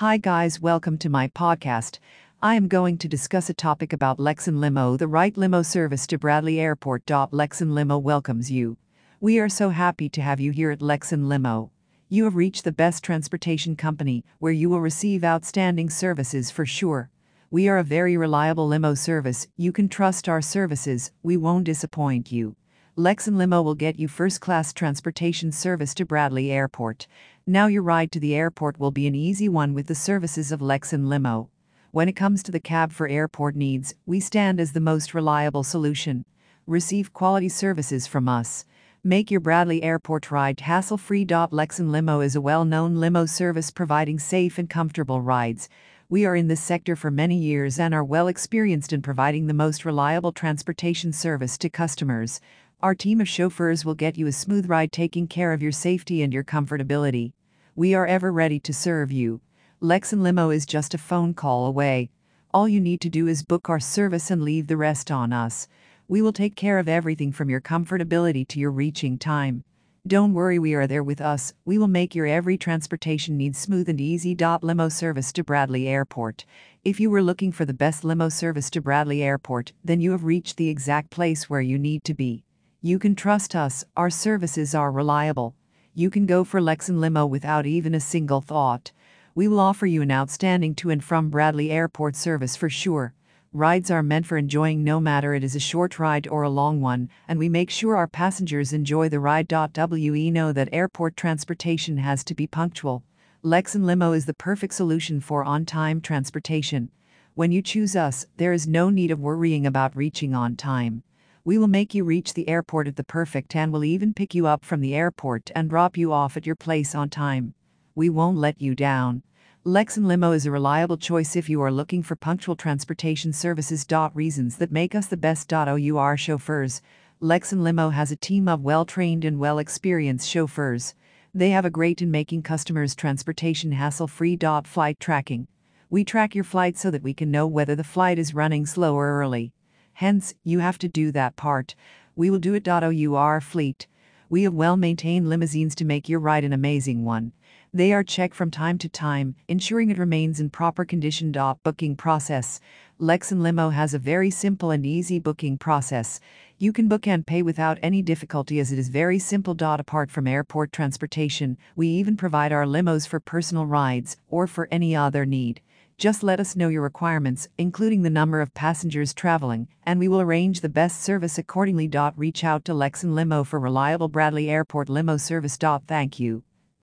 Hi, guys, welcome to my podcast. I am going to discuss a topic about Lexon Limo, the right limo service to Bradley Airport. Lexon Limo welcomes you. We are so happy to have you here at Lexon Limo. You have reached the best transportation company where you will receive outstanding services for sure. We are a very reliable limo service. You can trust our services, we won't disappoint you. Lexon Limo will get you first class transportation service to Bradley Airport. Now your ride to the airport will be an easy one with the services of Lexon Limo. When it comes to the cab for airport needs, we stand as the most reliable solution. Receive quality services from us. Make your Bradley Airport ride hassle free. Lexon Limo is a well known limo service providing safe and comfortable rides. We are in this sector for many years and are well experienced in providing the most reliable transportation service to customers. Our team of chauffeurs will get you a smooth ride taking care of your safety and your comfortability. We are ever ready to serve you. Lexon Limo is just a phone call away. All you need to do is book our service and leave the rest on us. We will take care of everything from your comfortability to your reaching time. Don't worry, we are there with us. We will make your every transportation need smooth and easy. Limo service to Bradley Airport. If you were looking for the best limo service to Bradley Airport, then you have reached the exact place where you need to be. You can trust us, our services are reliable. You can go for Lexon Limo without even a single thought. We will offer you an outstanding to and from Bradley Airport service for sure. Rides are meant for enjoying no matter it is a short ride or a long one, and we make sure our passengers enjoy the ride. We know that airport transportation has to be punctual. Lexon Limo is the perfect solution for on time transportation. When you choose us, there is no need of worrying about reaching on time. We will make you reach the airport at the perfect time and will even pick you up from the airport and drop you off at your place on time. We won't let you down. Lexon Limo is a reliable choice if you are looking for punctual transportation services. Reasons that make us the best. OUR chauffeurs. Lexon Limo has a team of well trained and well experienced chauffeurs. They have a great in making customers' transportation hassle free. Flight tracking. We track your flight so that we can know whether the flight is running slow or early. Hence, you have to do that part. We will do it. OUR fleet. We have well maintained limousines to make your ride an amazing one. They are checked from time to time, ensuring it remains in proper condition. Booking process. Lexon Limo has a very simple and easy booking process. You can book and pay without any difficulty as it is very simple. Apart from airport transportation, we even provide our limos for personal rides or for any other need. Just let us know your requirements, including the number of passengers traveling, and we will arrange the best service accordingly. Reach out to Lexon Limo for reliable Bradley Airport limo service. Thank you.